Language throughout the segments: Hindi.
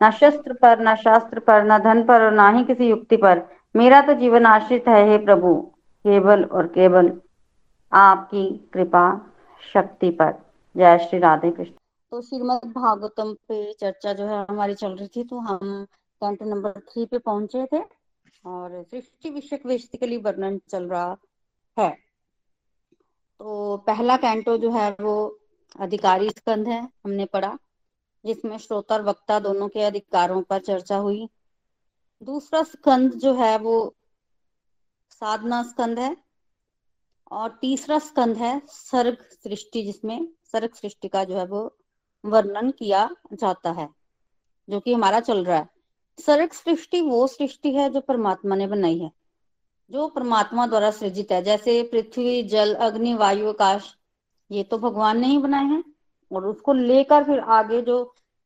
न शस्त्र पर, न शास्त्र पर, न धन पर और ना ही किसी युक्ति पर। मेरा तो जीवन आश्रित है, हे प्रभु। केवल और केवल आपकी कृपा शक्ति पर। जय श्री राधे कृष्ण। तो श्रीमद भागवतम पे चर्चा जो है हमारी चल रही थी तो हम कैंट नंबर थ्री पे पहुँचे थे और सृष्टि विषय बेसिकली वर्णन चल रहा है। तो पहला कैंटो जो है वो अधिकारी स्कंध है, हमने पढ़ा। जिसमें श्रोता और वक्ता दोनों के अधिकारों पर चर्चा हुई। दूसरा स्कंद जो है वो साधना स्कंद है और तीसरा स्कंद है सर्ग सृष्टि, जिसमें सर्ग सृष्टि का जो है वो वर्णन किया जाता है, जो कि हमारा चल रहा है। सर्ग सृष्टि वो सृष्टि है जो परमात्मा ने बनाई है, जो परमात्मा द्वारा सृजित है। जैसे पृथ्वी, जल, अग्नि, वायु, आकाश, ये तो भगवान ने ही बनाए हैं और उसको लेकर फिर आगे जो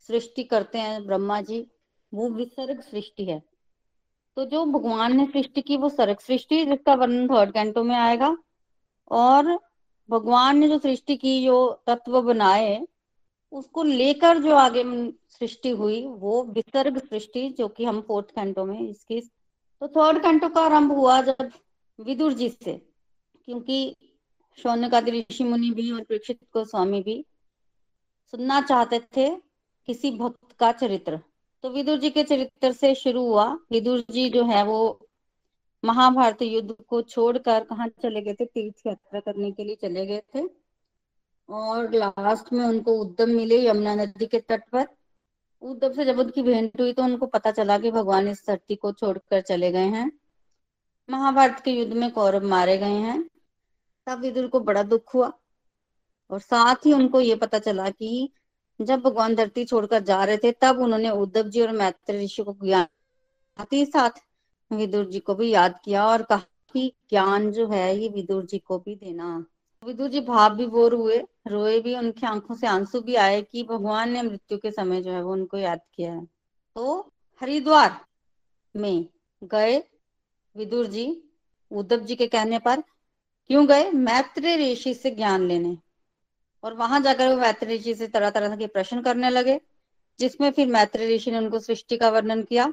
सृष्टि करते हैं ब्रह्मा जी, वो विसर्ग सृष्टि है। तो जो भगवान ने सृष्टि की, वो सर्ग सृष्टि जिसका वर्णन थर्ड कैंटो में आएगा। और भगवान ने जो सृष्टि की, जो तत्व बनाए, उसको लेकर जो आगे सृष्टि हुई, वो विसर्ग सृष्टि, जो कि हम फोर्थ कैंटो में इसकी। तो थर्ड कैंटो का आरंभ हुआ जब विदुर जी से, क्योंकि शौनक आदि ऋषि मुनि भी और प्रेक्षित को स्वामी भी सुनना चाहते थे। किसी भक्त का चरित्र। तो विदुर जी के चरित्र से शुरू हुआ। विदुर जी जो है वो महाभारत युद्ध को छोड़कर कहा चले गए थे? तीर्थ यात्रा करने के लिए चले गए थे। और लास्ट में उनको उद्यम मिले यमुना नदी के तट पर। उद्धव से जब उनकी भेंट हुई तो उनको पता चला कि भगवान इस धरती को छोड़कर चले गए हैं। महाभारत के युद्ध में कौरव मारे गए हैं। तब विदुर को बड़ा दुख हुआ। और साथ ही उनको ये पता चला कि जब भगवान धरती छोड़कर जा रहे थे, तब उन्होंने उद्धव जी और मैत्र ऋषि को ज्ञान साथ ही साथ विदुर जी को भी याद किया और कहा कि ज्ञान जो है ये विदुर जी को भी देना। विदुर जी भाव भी बोर हुए, रोए भी, उनकी आँखों से आँसू भी आए कि भगवान ने मृत्यु के समय जो है वो उनको याद किया है। तो हरिद्वार में गए विदुर जी उद्धव जी के कहने पर, क्यों गए? मैत्री ऋषि से ज्ञान लेने। और वहाँ जाकर वो मैत्री ऋषि से तरह तरह के प्रश्न करने लगे, जिसमें फिर मैत्री ऋषि ने उनको सृष्टि का वर्णन किया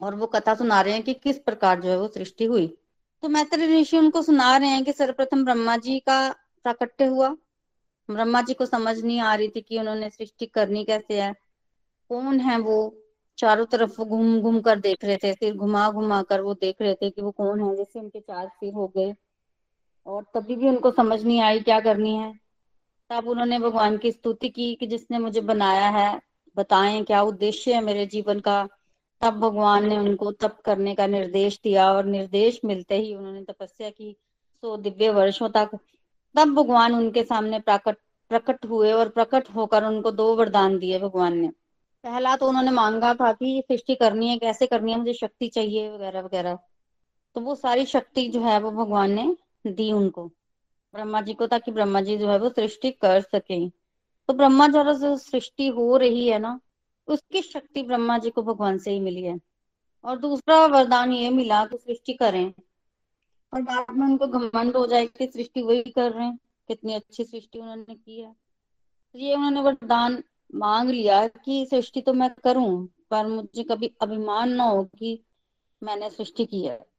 और वो कथा सुना रहे हैं कि किस प्रकार जो है वो सृष्टि हुई। तो मैत्री ऋषि उनको सुना रहे हैं कि सर्वप्रथम ब्रह्मा जी का प्राकट्य हुआ। ब्रह्मा जी को समझ नहीं आ रही थी कि उन्होंने सृष्टि करनी कैसे है। कौन है वो? चारों तरफ़ घूम घूम कर देख रहे थे सिर घुमा घुमा कर वो देख रहे थे कि वो कौन है, जैसे उनके चार सिर हो गए। और तभी भी उनको समझ नहीं आई क्या करनी है। तब उन्होंने भगवान की स्तुति की कि जिसने मुझे बनाया है, बताएँ क्या उद्देश्य है मेरे जीवन का। तब भगवान ने उनको तप करने का निर्देश दिया और निर्देश मिलते ही उन्होंने तपस्या की सो दिव्य वर्षों तक। तब भगवान उनके सामने प्रकट प्रकट हुए और प्रकट होकर उनको दो वरदान दिए भगवान ने। पहला तो उन्होंने मांगा था कि सृष्टि करनी है, कैसे करनी है, मुझे शक्ति चाहिए, वगैरह वगैरह। तो वो सारी शक्ति जो है वो भगवान ने दी उनको। ब्रह्मा जी को, ताकि ब्रह्मा जी जो है वो सृष्टि कर सके। तो ब्रह्मा द्वारा जो सृष्टि हो रही है ना, उसकी शक्ति ब्रह्मा जी को भगवान से ही मिली है। और दूसरा वरदान ये मिला कि सृष्टि करें। और बाद में उनको घमंड हो जाए कि सृष्टि वही कर रहे हैं, कितनी अच्छी सृष्टि उन्होंने की है। तो ये उन्होंने वरदान मांग लिया कि सृष्टि तो मैं करूँ, पर मुझे कभी अभिमान ना हो कि मैंने सृष्टि की है।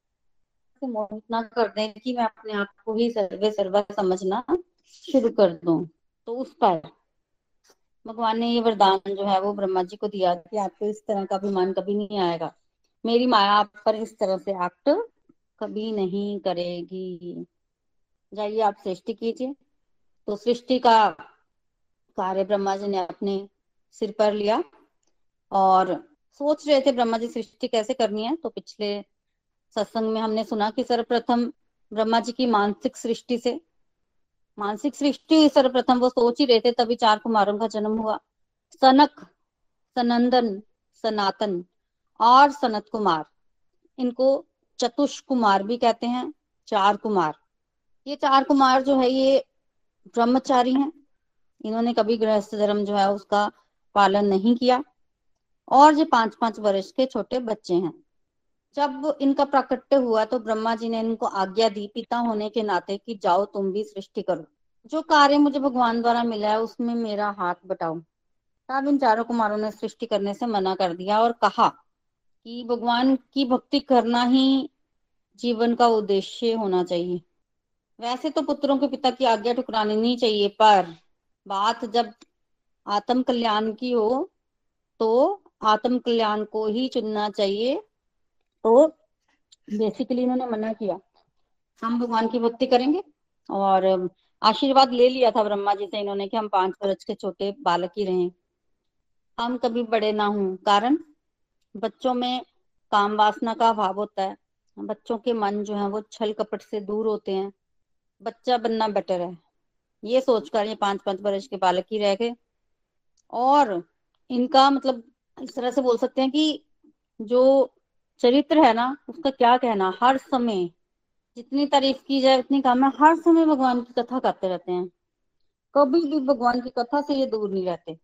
मोहित ना कर दें कि मैं अपने आप को ही सर्वे सर्वा समझना शुरू कर दूँ। तो उस पर भगवान ने ये वरदान जो है वो ब्रह्मा जी को दिया कि आपको इस तरह का अभिमान कभी नहीं आएगा। मेरी माया आप पर इस तरह से एक्ट कभी नहीं करेगी। जाइए आप सृष्टि कीजिए। तो सृष्टि का कार्य ब्रह्मा जी ने अपने सिर पर लिया और सोच रहे थे, ब्रह्मा जी, सृष्टि कैसे करनी है? तो पिछले सत्संग में हमने सुना कि सर्वप्रथम ब्रह्मा जी की मानसिक सृष्टि से, मानसिक सृष्टि सर्वप्रथम वो सोच ही रहे थे, तभी चार कुमारों का जन्म हुआ। सनक, सनंदन, सनातन और सनत कुमार। इनको चतुष कुमार भी कहते हैं, चार कुमार। ये चार कुमार जो है, ये ब्रह्मचारी हैं। इन्होंने कभी गृहस्थ धर्म जो है, उसका पालन नहीं किया। और जो पाँच पाँच वर्ष के छोटे बच्चे हैं जब इनका प्राकट्य हुआ तो ब्रह्मा जी ने इनको आज्ञा दी पिता होने के नाते कि जाओ तुम भी सृष्टि करो। जो कार्य मुझे भगवान द्वारा मिला है, उसमें मेरा हाथ बटाओ। तब इन चारों कुमारों ने सृष्टि करने से मना कर दिया और कहा कि भगवान की भक्ति करना ही जीवन का उद्देश्य होना चाहिए। वैसे तो पुत्रों के पिता की आज्ञा ठुकरानी नहीं चाहिए, पर बात जब आत्म कल्याण की हो तो आत्म कल्याण को ही चुनना चाहिए। तो बेसिकली इन्होंने मना किया। हम भगवान की भक्ति करेंगे और आशीर्वाद ले लिया था ब्रह्मा जी से इन्होंने कि हम पाँच वर्ष के छोटे बालक ही रहे। हम कभी बड़े ना हूँ, कारण बच्चों में काम वासना का अभाव होता है। बच्चों के मन जो है वो छल कपट से दूर होते हैं। बच्चा बनना बेटर है। ये सोचकर ये पाँच पाँच वर्ष के बालक ही रह गए। और इनका मतलब इस तरह से बोल सकते हैं कि जो चरित्र है ना, उसका क्या कहना? हर समय, जितनी तारीफ़ की जाए, उतनी कम है हर समय भगवान की कथा करते रहते हैं। कभी भी भगवान की कथा से ये दूर नहीं रहते।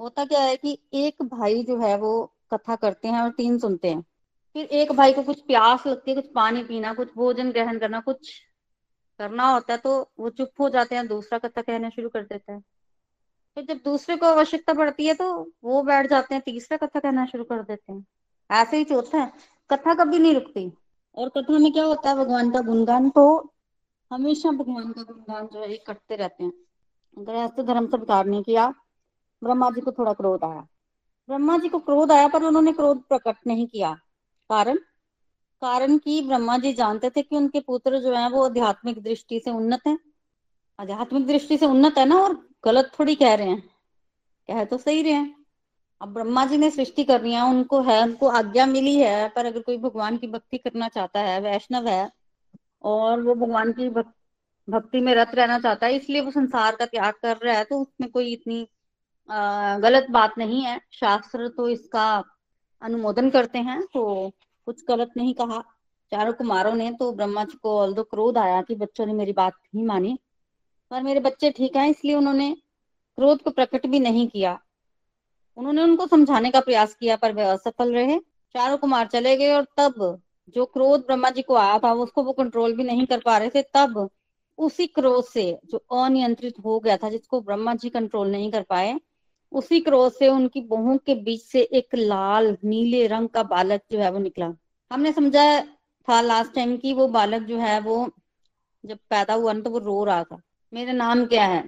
होता क्या है कि एक भाई जो है, वो कथा करते हैं और तीन सुनते हैं। फिर एक भाई को कुछ प्यास लगती है, कुछ पानी पीना, कुछ भोजन ग्रहण करना, कुछ करना होता है तो वो चुप हो जाते हैं, दूसरा कथा कहना शुरू कर देता है। फिर जब दूसरे को आवश्यकता पड़ती है तो वो बैठ जाते हैं, तीसरा कथा कहना शुरू कर देते हैं। ऐसे ही चौथा है। कथा कभी नहीं रुकती। और कथा में क्या होता है, भगवान का गुणगान तो हमेशा भगवान का गुणगान जो है, करते रहते हैं। गृहस्थ धर्म से विकार नहीं किया, ब्रह्मा जी को थोड़ा क्रोध आया। ब्रह्मा जी को क्रोध आया, पर उन्होंने क्रोध प्रकट नहीं किया। कारण? कारण कि ब्रह्मा जी जानते थे कि उनके पुत्र जो है, वो आध्यात्मिक दृष्टि से उन्नत है। आध्यात्मिक दृष्टि से उन्नत है ना, और गलत थोड़ी कह रहे हैं। कह तो सही रहे हैं। अब ब्रह्मा जी ने सृष्टि करनी है उनको है, उनको आज्ञा मिली है, पर अगर कोई भगवान की भक्ति करना चाहता है, वैष्णव है, और वो भगवान की भक्ति में रत रहना चाहता है, इसलिए वो संसार का त्याग कर रहा है तो उसमें कोई इतनी गलत बात नहीं है। शास्त्र तो इसका अनुमोदन करते हैं तो कुछ गलत नहीं कहा। चारों कुमारों ने तो ब्रह्मा जी को ऑल क्रोध आया कि बच्चों ने मेरी बात नहीं मानी। पर मेरे बच्चे ठीक है, इसलिए उन्होंने क्रोध को प्रकट भी नहीं किया। उन्होंने उनको समझाने का प्रयास किया, पर वे असफल रहे। चारों कुमार चले गए और तब जो क्रोध ब्रह्मा जी को आया था उसको वो कंट्रोल भी नहीं कर पा रहे थे। तब उसी क्रोध से जो अनियंत्रित हो गया था, जिसको ब्रह्मा जी कंट्रोल नहीं कर पाए, उसी क्रोध से उनकी बहु के बीच से एक लाल, नीले रंग का बालक जो है वो निकला। हमने समझा था लास्ट टाइम की वो बालक जो है वो जब पैदा हुआ ना तो वो रो रहा था। मेरा नाम क्या है?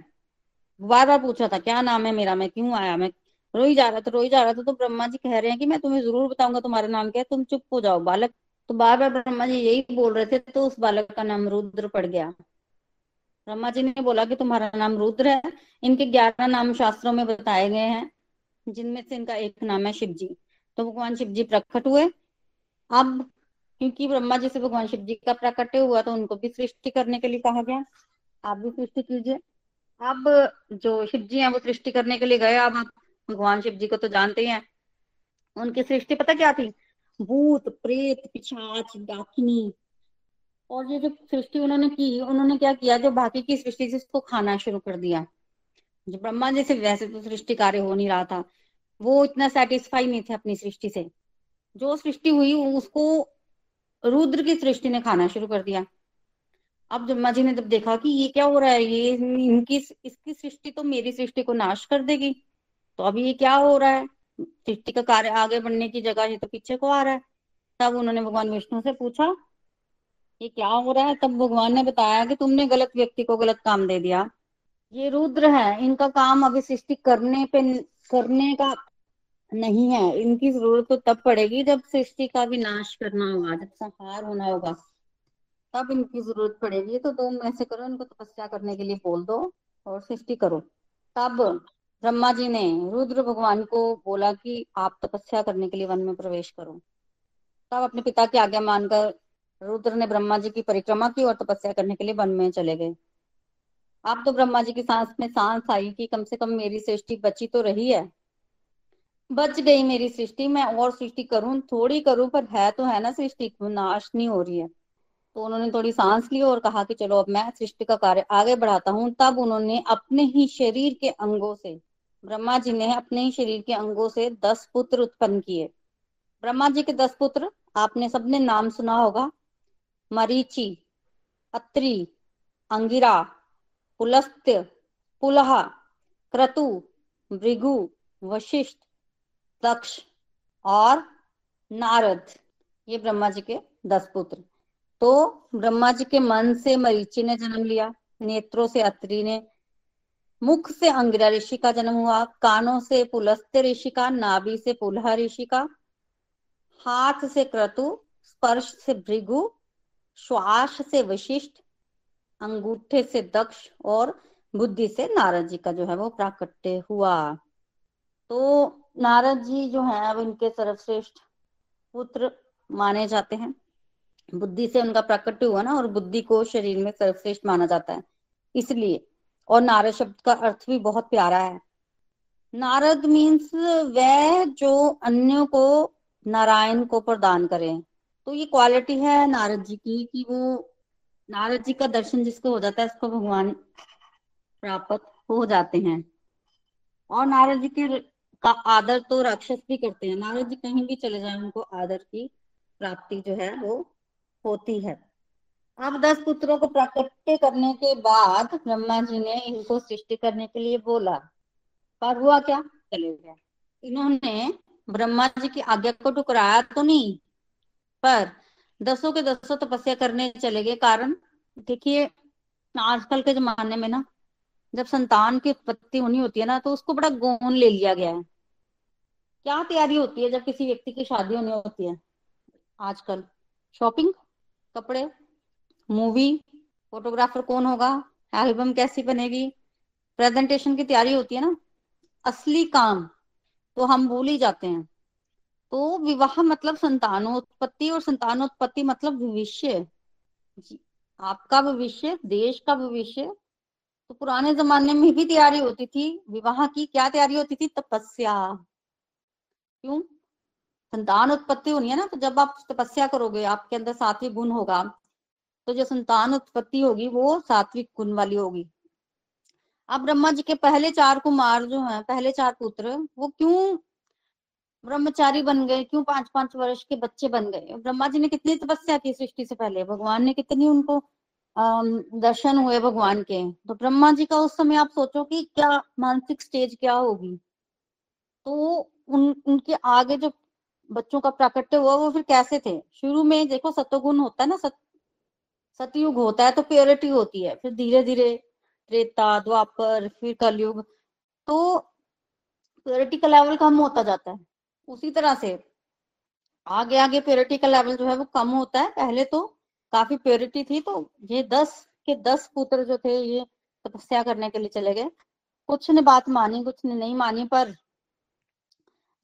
बार बार पूछा था, क्या नाम है मेरा? मैं क्यों आया? मैं रोई जा रहा था, रोई जा रहा था तो ब्रह्मा जी कह रहे हैं कि मैं तुम्हें ज़रूर बताऊँगा तुम्हारा नाम क्या है तुम चुप हो जाओ, बालक। तो बार बार ब्रह्मा जी यही बोल रहे थे तो उस बालक का नाम रुद्र पड़ गया। ब्रह्मा जी ने बोला कि तुम्हारा नाम रुद्र है, इनके ग्यारह नाम शास्त्रों में बताए गए हैं, जिनमें से इनका एक नाम है शिव जी तो भगवान शिव जी प्रकट हुए। अब, क्योंकि ब्रह्मा जी से भगवान शिव जी का प्रकट हुआ तो उनको भी सृष्टि करने के लिए कहा गया। आप भी सृष्टि कीजिए। अब जो शिव जी हैं, वो सृष्टि करने के लिए गए। अब भगवान शिव जी को तो जानते हैं उनकी सृष्टि पता क्या थी? भूत, प्रेत पिछाच डाकिनी। और ये जो सृष्टि उन्होंने की, उन्होंने क्या किया? जो बाकी की सृष्टि से उसको खाना शुरू कर दिया। जो ब्रह्मा जी से वैसे तो सृष्टि कार्य हो नहीं रहा था, वो इतना सेटिस्फाई नहीं थे अपनी सृष्टि से। जो सृष्टि हुई उसको रुद्र की सृष्टि ने खाना शुरू कर दिया। अब ब्रह्मा जी ने जब देखा कि ये क्या हो रहा है, ये इनकी, इसकी सृष्टि तो मेरी सृष्टि को नाश कर देगी। तो अभी ये क्या हो रहा है? सृष्टि का कार्य आगे बढ़ने की जगह ये तो पीछे को आ रहा है। तब उन्होंने भगवान विष्णु से पूछा, ये क्या हो रहा है? तब भगवान ने बताया कि तुमने गलत व्यक्ति को गलत काम दे दिया। ये रुद्र है, इनका काम अभी सृष्टि करने पे, करने का नहीं है। इनकी ज़रूरत तो तब पड़ेगी जब सृष्टि का विनाश करना होगा, जब संहार होना होगा। तब इनकी ज़रूरत पड़ेगी। तो तुम ऐसे करो, इनको तपस्या करने के लिए बोल दो और सृष्टि करो। तब ब्रह्मा जी ने रुद्र भगवान को बोला कि आप तपस्या करने के लिए वन में प्रवेश करो। तब अपने पिता की आज्ञा मानकर रुद्र ने ब्रह्मा जी की परिक्रमा की और तपस्या करने के लिए वन में चले गए। आप तो ब्रह्मा जी की सांस में सांस आई कि कम से कम मेरी सृष्टि बची तो रही है। बच गई मेरी सृष्टि, मैं और सृष्टि करूँ? थोड़ी करूँ, पर है तो है ना सृष्टि, नाश नहीं हो रही है। तो उन्होंने थोड़ी सांस ली और कहा कि चलो अब मैं सृष्टि का कार्य आगे बढ़ाता हूँ। तब उन्होंने अपने ही शरीर के अंगों से ब्रह्मा जी ने अपने ही शरीर के अंगों से दस पुत्र उत्पन्न किए। ब्रह्मा जी के दस पुत्र, आपने सबने नाम सुना होगा। मरीचि, अत्रि, अंगिरा पुलस्त्य पुलहा, क्रतु, भृगु, वशिष्ठ, दक्ष और नारद। ये ब्रह्मा जी के दस पुत्र। तो ब्रह्मा जी के मन से मरीचि ने जन्म लिया, नेत्रों से अत्रि ने मुख से अंगिरा ऋषि का जन्म हुआ, कानों से पुलस्त्य ऋषि का, नाभि से पुलहा ऋषि का, हाथ से क्रतु, स्पर्श से भृगु, श्वास से वशिष्ठ, अंगूठे से दक्ष और बुद्धि से नारद जी का जो है वो प्राकट्य हुआ। तो नारद जी जो है, अब इनके सर्वश्रेष्ठ पुत्र माने जाते हैं। बुद्धि से उनका प्राकट्य हुआ ना और बुद्धि को शरीर में सर्वश्रेष्ठ माना जाता है। इसलिए और नारद शब्द का अर्थ भी बहुत प्यारा है। नारद मीन्स वह जो अन्यों को नारायण को प्रदान करे। तो ये क्वालिटी है नारद जी की कि वो नारद जी का दर्शन जिसको हो जाता है, उसको भगवान प्राप्त हो जाते हैं। और नारद जी के का आदर तो राक्षस भी करते हैं। नारद जी कहीं भी चले जाए, उनको आदर की प्राप्ति जो है वो होती है। अब दस पुत्रों को प्राकट्य करने के बाद ब्रह्मा जी ने इनको सृष्टि करने के लिए बोला। पर हुआ क्या? चले गया इन्होंने ब्रह्मा जी की आज्ञा को टुकराया तो नहीं, पर दसों के दसों तपस्या करने चले गए। कारण? देखिए, आजकल के जमाने में ना, जब संतान की उत्पत्ति होनी होती है ना तो उसको बड़ा गौन ले लिया गया है। क्या तैयारी होती है जब किसी व्यक्ति की शादी होनी होती है? आजकल। शॉपिंग? कपड़े? मूवी, फोटोग्राफर कौन होगा, एल्बम कैसी बनेगी, प्रेजेंटेशन की तैयारी होती है ना, असली काम तो हम भूल ही जाते हैं। तो विवाह मतलब संतानोत्पत्ति और संतानोत्पत्ति मतलब भविष्य। आपका भविष्य, देश का भविष्य तो पुराने जमाने में भी तैयारी होती थी, विवाह की क्या तैयारी होती थी, तपस्या। क्यों? संतान उत्पत्ति होनी है ना तो जब आप तपस्या करोगे, आपके अंदर सात्विक गुण होगा तो जो संतान उत्पत्ति होगी वो सात्विक गुण वाली होगी। अब ब्रह्मा जी के पहले चार कुमार जो हैं, पहले चार पुत्र, वो क्यों ब्रह्मचारी बन गए? क्यों पाँच पाँच वर्ष के बच्चे बन गए? ब्रह्मा जी ने कितनी तपस्या की सृष्टि से पहले? भगवान ने कितनी उनको दर्शन हुए भगवान के? तो ब्रह्मा जी का उस समय आप सोचो कि क्या मानसिक स्टेज क्या होगी? तो उन, उनके आगे जो बच्चों का प्राकट्य हुआ, वो फिर कैसे थे? शुरू में देखो सतोगुण होता है ना सतयुग होता है तो प्योरिटी होती है, फिर धीरे धीरे त्रेता, द्वापर, फिर कलयुग तो प्योरिटी का लेवल कम होता जाता है। उसी तरह से आगे आगे प्योरिटी का लेवल जो है वो कम होता है। पहले तो काफ़ी प्योरिटी थी तो ये दस के दस पुत्र जो थे, ये तपस्या करने के लिए चले गए। कुछ ने बात मानी, कुछ ने नहीं मानी, पर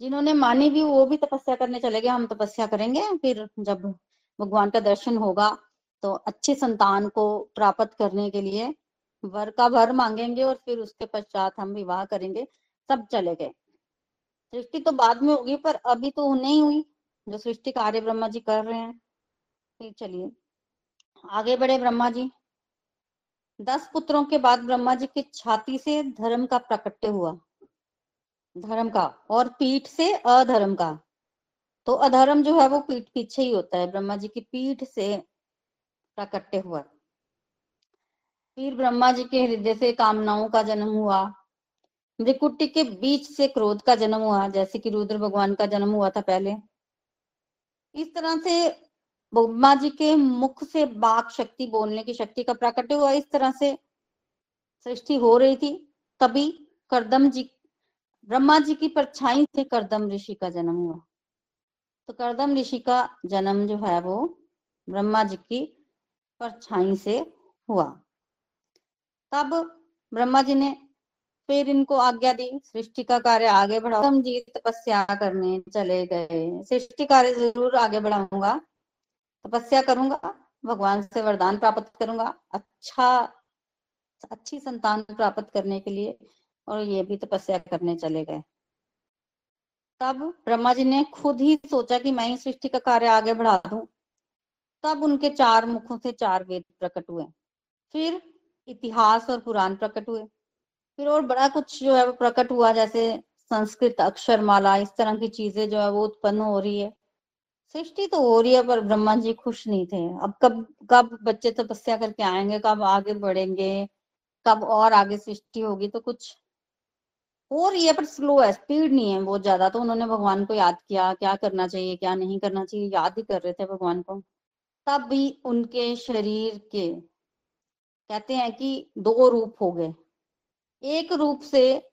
जिन्होंने मानी भी, वो भी तपस्या करने चले गए। हम तपस्या करेंगे, फिर जब भगवान का दर्शन होगा तो अच्छे संतान को प्राप्त करने के लिए वर का वर मांगेंगे और फिर उसके पश्चात हम विवाह करेंगे, सब चले गए। सृष्टि तो बाद में होगी, पर अभी तो नहीं हुई, जो सृष्टि कार्य ब्रह्मा जी कर रहे हैं। फिर चलिए, आगे बढ़े ब्रह्मा जी। दस पुत्रों के बाद ब्रह्मा जी की छाती से धर्म का प्रकट्य हुआ। धर्म का, और पीठ से अधर्म का। तो अधर्म जो है वो पीठ पीछे ही होता है। ब्रह्मा जी की पीठ से प्रकट्य हुआ। फिर ब्रह्मा जी के हृदय से कामनाओं का जन्म हुआ। मृकुटी के बीच से क्रोध का जन्म हुआ, जैसे कि रुद्र भगवान का जन्म हुआ था पहले। इस तरह से ब्रह्मा जी के मुख से बाक शक्ति, बोलने की शक्ति का प्रकट हुआ। इस तरह से सृष्टि हो रही थी। तभी करदम जी, ब्रह्मा जी की परछाई से करदम ऋषि का जन्म हुआ। तो करदम ऋषि का जन्म जो है वो ब्रह्मा जी की परछाई से हुआ। तब ब्रह्मा जी ने फिर इनको आज्ञा दी, सृष्टि का कार्य आगे बढ़ाओ। हम जी तपस्या करने चले गए। सृष्टि कार्य ज़रूर आगे बढ़ाऊँगा, तपस्या करूँगा, भगवान से वरदान प्राप्त करूँगा अच्छा अच्छी संतान प्राप्त करने के लिए और ये भी तपस्या करने चले गए। तब ब्रह्मा जी ने खुद ही सोचा कि मैं ही सृष्टि का कार्य आगे बढ़ा दूँ। तब उनके चार मुखों से चार वेद प्रकट हुए। फिर इतिहास और पुराण प्रकट हुए। फिर और बड़ा कुछ जो है वो प्रकट हुआ, जैसे संस्कृत अक्षर माला इस तरह की चीज़ें जो है वो उत्पन्न हो रही है। सृष्टि तो हो रही है, पर ब्रह्मा जी खुश नहीं थे। अब कब कब बच्चे तपस्या करके आएँगे, कब आगे बढ़ेंगे, कब और आगे सृष्टि होगी तो कुछ हो रही है, पर स्लो है स्पीड नहीं है, बहुत ज़्यादा। तो उन्होंने भगवान को याद किया, क्या करना चाहिए, क्या नहीं करना चाहिए, याद ही कर रहे थे भगवान को। तब भी उनके शरीर के, कहते हैं कि दो रूप हो गए। एक रूप से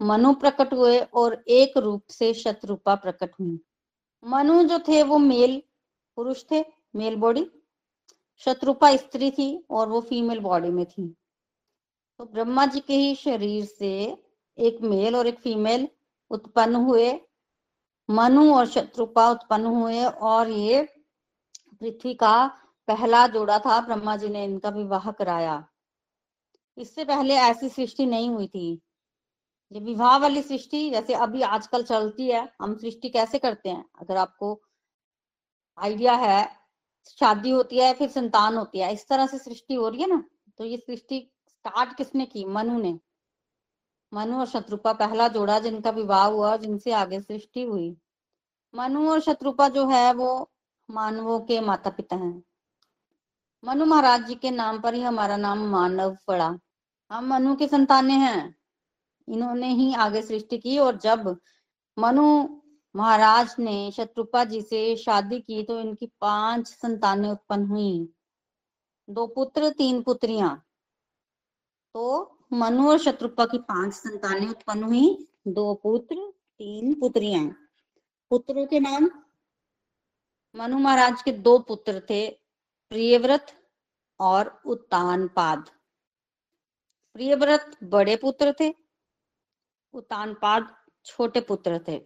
मनु प्रकट हुए और एक रूप से शत्रुपा प्रकट हुई। मनु जो थे वो मेल पुरुष थे, मेल बॉडी। शत्रुपा स्त्री थी और वो फीमेल बॉडी में थी। तो ब्रह्मा जी के ही शरीर से एक मेल और एक फीमेल उत्पन्न हुए। मनु और शत्रुपा उत्पन्न हुए और ये पृथ्वी का पहला जोड़ा था, ब्रह्मा जी ने इनका विवाह कराया। इससे पहले ऐसी सृष्टि नहीं हुई थी। ये विवाह वाली सृष्टि जैसे अभी आजकल चलती है, हम सृष्टि कैसे करते हैं? अगर आपको आइडिया है, शादी होती है, फिर संतान होती है, इस तरह से सृष्टि हो रही है ना? तो ये सृष्टि स्टार्ट किसने की? मनु ने। मनु और शत्रुपा, पहला जोड़ा जिनका विवाह हुआ, जिनसे आगे सृष्टि हुई। मनु और शत्रुपा जो है, वो मानवों के माता पिता हैं। मनु महाराज जी के नाम पर ही हमारा नाम मानव पड़ा। हम मनु के संताने हैं। इन्होंने ही आगे सृष्टि की और जब मनु महाराज ने शत्रुपा जी से शादी की तो इनकी पाँच संतानें उत्पन्न हुई। दो पुत्र, तीन पुत्रियाँ। तो मनु और शत्रुपा की पाँच संतानें उत्पन्न हुई। दो पुत्र, तीन पुत्रियाँ। पुत्रों के नाम मनु महाराज के दो पुत्र थे, प्रियव्रत और उत्तानपाद प्रियव्रत बड़े पुत्र थे उत्तानपाद छोटे पुत्र थे।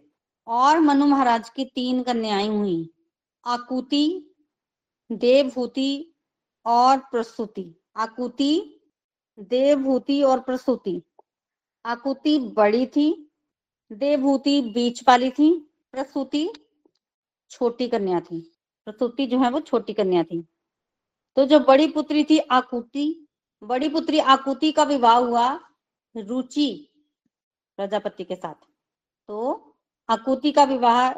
और मनु महाराज की तीन कन्याएँ हुई, आकुति देवभूति और प्रसूति। आकुति देवभूति और प्रसूति। आकुति बड़ी थी देवभूति बीच वाली थी, प्रसूति छोटी कन्या थी, प्रसूति जो है वो छोटी कन्या थी। तो जो बड़ी पुत्री थी आकुति, बड़ी पुत्री आकुति का विवाह हुआ रुचि प्रजापति के साथ। तो आकुति का विवाह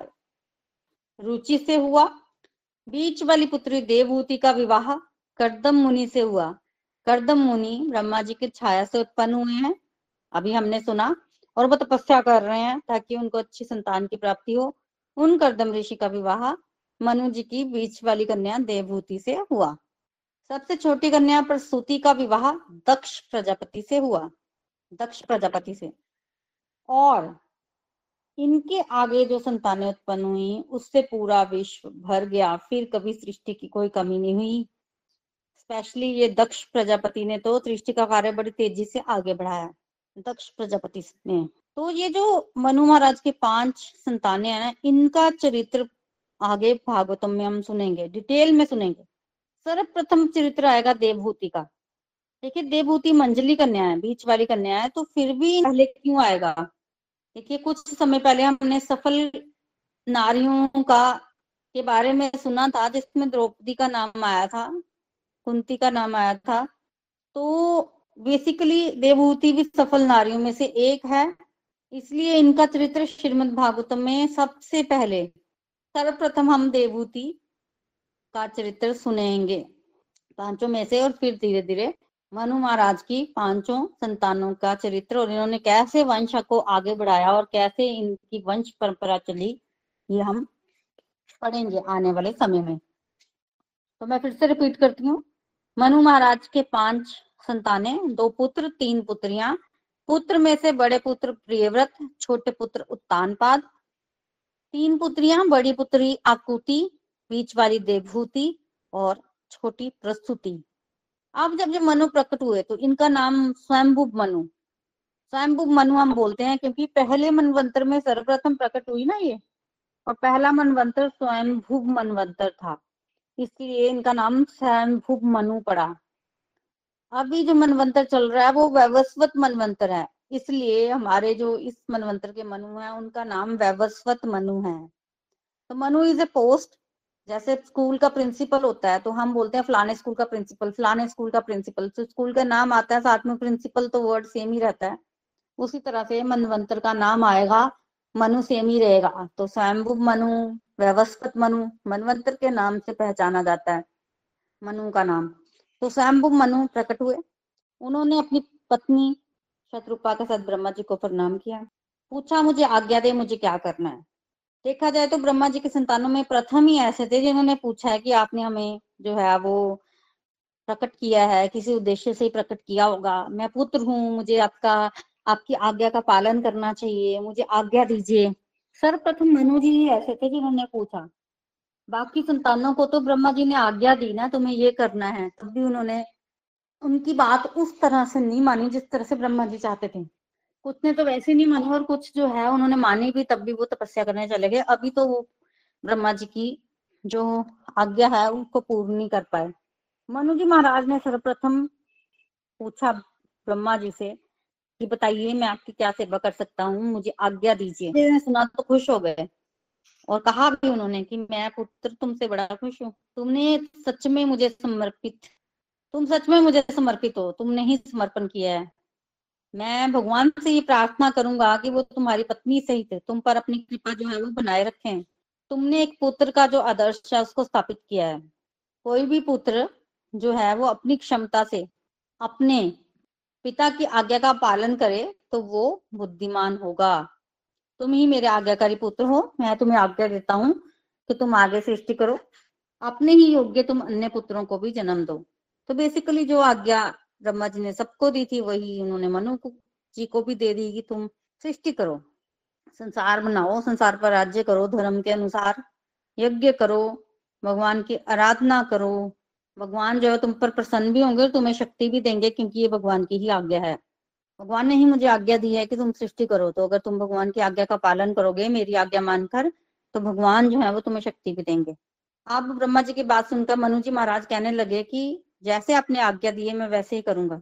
रुचि से हुआ, बीच वाली पुत्री देवभूति का विवाह करदम मुनि से हुआ। करदम मुनि ब्रह्मा जी की छाया से उत्पन्न हुए हैं, अभी हमने सुना, और वो तपस्या कर रहे हैं ताकि उनको अच्छी संतान की प्राप्ति हो। उन करदम ऋषि का विवाह मनु जी की बीच वाली कन्या देवभूति से हुआ। सबसे छोटी कन्या प्रसूति का विवाह दक्ष प्रजापति से हुआ। दक्ष प्रजापति से। और इनके आगे जो संतानें उत्पन्न हुई, उससे पूरा विश्व भर गया। फिर कभी सृष्टि की कोई कमी नहीं हुई। स्पेशली ये दक्ष प्रजापति ने तो सृष्टि का कार्य बड़ी तेज़ी से आगे बढ़ाया। दक्ष प्रजापति ने। तो ये जो मनु महाराज के पाँच संतानें हैं ना, इनका चरित्र आगे भागवतम में हम सुनेंगे, डिटेल में सुनेंगे। सर्वप्रथम चरित्र आएगा देवभूति का। देखिए, देवभूति मंजली कन्या है, बीच वाली कन्या है तो फिर भी पहले क्यों आएगा? देखिए, कुछ समय पहले हमने सफल नारियों का के बारे में सुना था, जिसमें द्रौपदी का नाम आया था, कुंती का नाम आया था। तो बेसिकली देवभूति भी सफल नारियों में से एक है। इसलिए इनका चरित्र श्रीमद भागवतम में सबसे पहले, सर्वप्रथम हम देवभूति का चरित्र सुनेंगे। पाँचों में से और फिर धीरे धीरे मनु महाराज की पाँचों संतानों का चरित्र और इन्होंने कैसे वंश को आगे बढ़ाया और कैसे इनकी वंश परंपरा चली, ये हम पढ़ेंगे आने वाले समय में। तो मैं फिर से रिपीट करती हूँ। मनु महाराज के पाँच संतानें, दो पुत्र, तीन पुत्रियाँ। पुत्र में से बड़े पुत्र प्रियव्रत, छोटे पुत्र उत्तानपाद। तीन पुत्रियाँ, बड़ी पुत्री आकुति, बीच वाली देवभूति और छोटी प्रस्तुति। अब जब जब मनु प्रकट हुए तो इनका नाम स्वयंभू मनु। स्वयंभू मनु हम बोलते हैं क्योंकि पहले मनवंतर में सर्वप्रथम प्रकट हुई ना ये। और पहला मनवंतर स्वयंभू मनवंतर था। इसलिए इनका नाम स्वयंभू मनु पड़ा। अभी जो मनवंतर चल रहा है, वो वैवस्वत मनवंतर है। इसलिए हमारे जो इस मनवंतर के मनु हैं, उनका नाम वैवस्वत मनु है। तो मनु इज़ ए पोस्ट जैसे स्कूल का प्रिंसिपल होता है तो हम बोलते हैं फलाने स्कूल का प्रिंसिपल, फलाने स्कूल का प्रिंसिपल। तो स्कूल का नाम आता है, साथ में प्रिंसिपल तो वर्ड सेम ही रहता है। उसी तरह से मनवंतर का नाम आएगा, मनु सेम ही रहेगा। तो स्वयंभु मनु व्यवस्थित मनु, मनवंतर के नाम से पहचाना जाता है, मनु का नाम। तो स्वयंभु मनु प्रकट हुए। उन्होंने अपनी पत्नी शत्रुपा के साथ ब्रह्मा जी को प्रणाम किया। पूछा, मुझे आज्ञा दे, मुझे क्या करना है? देखा जाए तो ब्रह्मा जी के संतानों में प्रथम ही ऐसे थे जिन्होंने पूछा है कि आपने हमें जो है, वो प्रकट किया है, किसी उद्देश्य से ही प्रकट किया होगा। मैं पुत्र हूँ, मुझे आपका, आपकी आज्ञा का पालन करना चाहिए, मुझे आज्ञा दीजिए। सर्वप्रथम मनु जी ऐसे थे जिन्होंने पूछा। बाकी संतानों को तो ब्रह्मा जी ने आज्ञा दी ना, तुम्हें ये करना है। तब भी उन्होंने उनकी बात उस तरह से नहीं मानी जिस तरह से ब्रह्मा जी चाहते थे। कुछ ने तो वैसे नहीं मानी और कुछ जो है उन्होंने मानी भी, तब भी वो तपस्या करने चले गए। अभी तो वो ब्रह्मा जी की जो आज्ञा है उसको पूर्ण नहीं कर पाए। मनु जी महाराज ने सर्वप्रथम पूछा ब्रह्मा जी से कि बताइए मैं आपकी क्या सेवा कर सकता हूँ, मुझे आज्ञा दीजिए। सुना तो खुश हो गए। और कहा भी उन्होंने कि मैं पुत्र तुमसे बड़ा खुश हूँ। तुमने सच में मुझे समर्पित, तुम सच में मुझे समर्पित हो। तुमने ही समर्पण किया है। मैं भगवान से ये प्रार्थना करूँगा कि वो तुम्हारी पत्नी सहित तुम पर अपनी कृपा जो है वो बनाए रखें। तुमने एक पुत्र का जो आदर्श है उसको स्थापित किया है। कोई भी पुत्र जो है वो अपनी क्षमता से अपने पिता की आज्ञा का पालन करे तो वो बुद्धिमान होगा। तुम ही मेरे आज्ञाकारी पुत्र हो। मैं तुम्हें आज्ञा देता हूँ कि तुम आगे सृष्टि करो। अपने ही योग्य तुम अन्य पुत्रों को भी जन्म दो। तो बेसिकली जो आज्ञा ब्रह्मा जी ने सबको दी थी, वही उन्होंने मनु को, जी को भी दे दी कि तुम सृष्टि करो। संसार बनाओ, संसार पर राज्य करो, धर्म के अनुसार यज्ञ करो, भगवान की आराधना करो। भगवान जो है तुम पर प्रसन्न भी होंगे तुम्हें शक्ति भी देंगे क्योंकि ये भगवान की ही आज्ञा है। भगवान ने ही मुझे आज्ञा दी है कि तुम सृष्टि करो। तो अगर तुम भगवान की आज्ञा का पालन करोगे, मेरी आज्ञा मानकर तो भगवान जो है वो तुम्हें शक्ति भी देंगे। अब ब्रह्मा जी की बात सुनकर मनु जी महाराज कहने लगे कि जैसे आपने आज्ञा दी है, मैं वैसे ही करूँगा।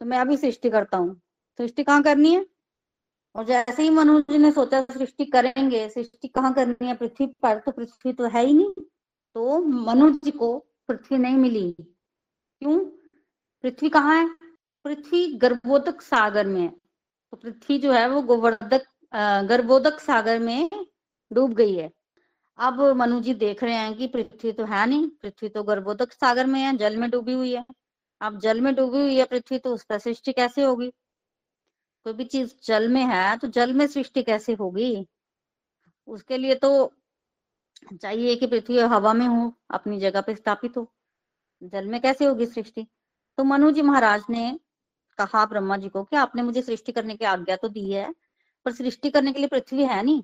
तो मैं अभी सृष्टि करता हूँ। सृष्टि कहाँ करनी है? और जैसे ही मनु जी ने सोचा सृष्टि करेंगे, सृष्टि कहाँ करनी है पृथ्वी पर तो पृथ्वी तो है ही नहीं। तो मनु जी को पृथ्वी नहीं मिली। क्यों? पृथ्वी कहाँ है? पृथ्वी गर्भोदक सागर में तो पृथ्वी जो है वो गोवर्धक गर्भोदक सागर में डूब गई है। अब मनु जी देख रहे हैं कि पृथ्वी तो है नहीं, पृथ्वी तो गर्भोदक सागर में है, जल में डूबी हुई है। अब जल में डूबी हुई है पृथ्वी तो उस पर सृष्टि कैसे होगी? कोई भी चीज़ जल में है तो जल में सृष्टि कैसे होगी? उसके लिए तो चाहिए कि पृथ्वी हवा में हो, अपनी जगह पे स्थापित हो। जल में कैसे होगी सृष्टि? तो मनु जी महाराज ने कहा ब्रह्मा जी को कि आपने मुझे सृष्टि करने की आज्ञा तो दी है, पर सृष्टि करने के लिए पृथ्वी है नहीं।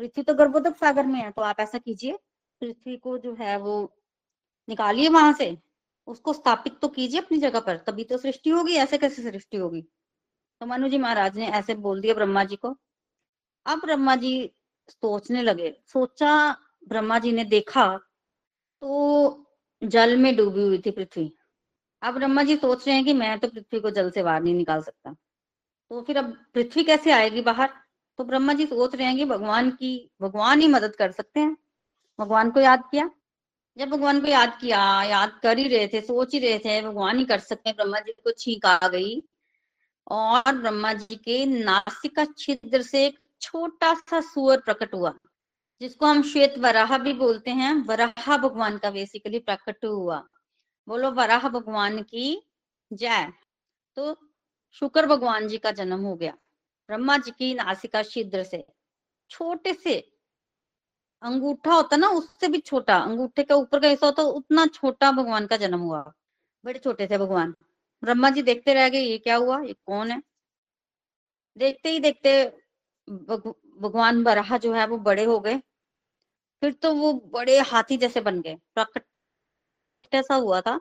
पृथ्वी तो गर्भोदक सागर में है तो आप ऐसा कीजिए, पृथ्वी को जो है वो निकालिए वहाँ से, उसको स्थापित तो कीजिए अपनी जगह पर, तभी तो सृष्टि होगी, ऐसे कैसे सृष्टि होगी? तो मनु जी महाराज ने ऐसे बोल दिया ब्रह्मा जी को। अब ब्रह्मा जी सोचने लगे, सोचा ब्रह्मा जी ने देखा तो जल में डूबी हुई थी पृथ्वी। अब ब्रह्मा जी सोच रहे हैं कि मैं तो पृथ्वी को जल से बाहर नहीं निकाल सकता। तो फिर अब पृथ्वी कैसे आएगी बाहर? तो ब्रह्मा जी सोच रहे हैं कि भगवान की, भगवान ही मदद कर सकते हैं। भगवान को याद किया? जब भगवान को याद किया, याद कर ही रहे थे, सोच ही रहे थे, भगवान ही कर सकते हैं। ब्रह्मा जी को छींक आ गई। और ब्रह्मा जी के नासिका छिद्र से एक छोटा सा सुअर प्रकट हुआ, जिसको हम श्वेत वराह भी बोलते हैं। वराह भगवान का बेसिकली प्रकट हुआ। बोलो, वराह भगवान की जय। तो शुक्र भगवान जी का जन्म हो गया, ब्रह्मा जी की नासिका छिद्र से। छोटे से। अंगूठा होता ना, उससे भी छोटा, अंगूठे का ऊपर का हिस्सा होता, उतना छोटा भगवान का जन्म हुआ। बड़े छोटे थे भगवान। ब्रह्मा जी देखते रह गए, ये क्या हुआ, ये कौन है? देखते ही देखते भगवान बराह जो है, वो बड़े हो गए। फिर तो वो बड़े हाथी जैसे बन गए, प्रकट ऐसा हुआ था।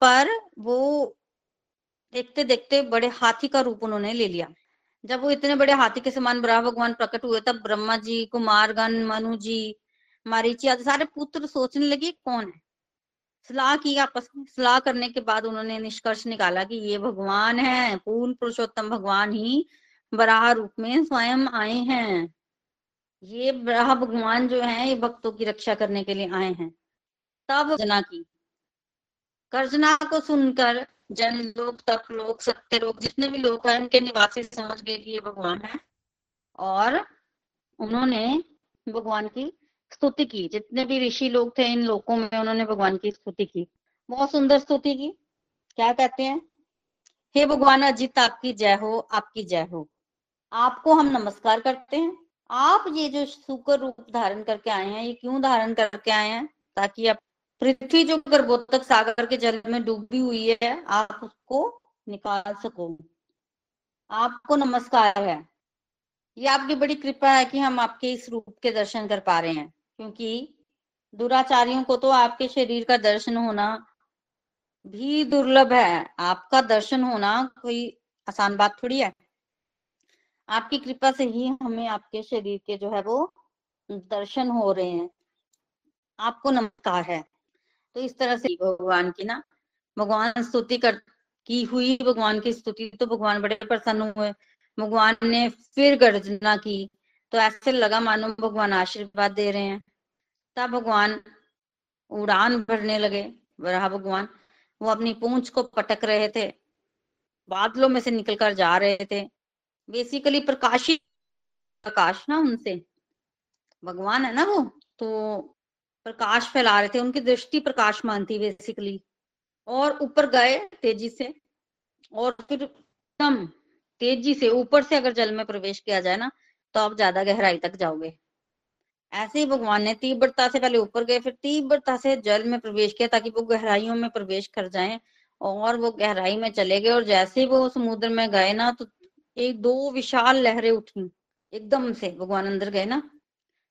पर वो देखते देखते बड़े हाथी का रूप उन्होंने ले लिया। जब वो इतने बड़े हाथी के समान ब्रह्मा भगवान प्रकट हुए, तब ब्रह्मा जी कुमारगण मनु जी, मारीची आदि सारे पुत्र सोचने लगे, कौन है? सलाह की आपस में। सलाह करने के बाद उन्होंने निष्कर्ष निकाला कि ये भगवान है पूर्ण पुरुषोत्तम भगवान ही बराह रूप में स्वयं आए हैं। ये बराह भगवान जो है, ये भक्तों की रक्षा करने के लिए आए हैं। तब जना की। कर्जना को सुनकर जन लोग तप लोग सत्य लोग जितने भी लोग हैं, उनके निवासी समझ गए कि ये भगवान है। और उन्होंने भगवान की स्तुति की। जितने भी ऋषि लोग थे, इन लोगों में उन्होंने भगवान की स्तुति की। बहुत सुंदर स्तुति की। क्या कहते हैं? हे भगवान अजित, आपकी जय हो, आपकी जय हो। आपको हम नमस्कार करते हैं। आप ये जो सुकर रूप धारण करके आए हैं, ये क्यों धारण करके आए हैं? ताकि आप पृथ्वी जो गर्भोत्तक सागर के जल में डूबी हुई है आप उसको निकाल सको। आपको नमस्कार है। ये आपकी बड़ी कृपा है कि हम आपके इस रूप के दर्शन कर पा रहे हैं, क्योंकि दुराचारियों को तो आपके शरीर का दर्शन होना भी दुर्लभ है। आपका दर्शन होना कोई आसान बात थोड़ी है। आपकी कृपा से ही हमें आपके शरीर के जो है वो दर्शन हो रहे हैं। आपको नमस्कार है। तो इस तरह से भगवान की ना, भगवान स्तुति कर, की हुई भगवान की स्तुति तो भगवान बड़े प्रसन्न हुए। भगवान ने फिर गर्जना की तो ऐसे लगा मानो भगवान आशीर्वाद दे रहे हैं। तब भगवान उड़ान भरने लगे रहा भगवान। वो अपनी पूंछ को पटक रहे थे। बादलों में से निकलकर जा रहे थे। बेसिकली प्रकाशी, प्रकाश ना उनसे। भगवान है ना वो तो प्रकाश फैला रहे थे, उनकी दृष्टि प्रकाशमान थी बेसिकली और ऊपर गए तेज़ी से, और फिर एकदम तेज़ी से ऊपर से अगर जल में प्रवेश किया जाए ना तो आप ज़्यादा गहराई तक जाओगे। ऐसे ही भगवान ने तीव्रता से पहले ऊपर गए, फिर तीव्रता से जल में प्रवेश किया ताकि वो गहराइयों में प्रवेश कर जाएँ, और वो गहराई में चले गए, और जैसे ही वो समुद्र में गए ना तो एक दो विशाल लहरें उठी, एकदम से भगवान अंदर गए ना।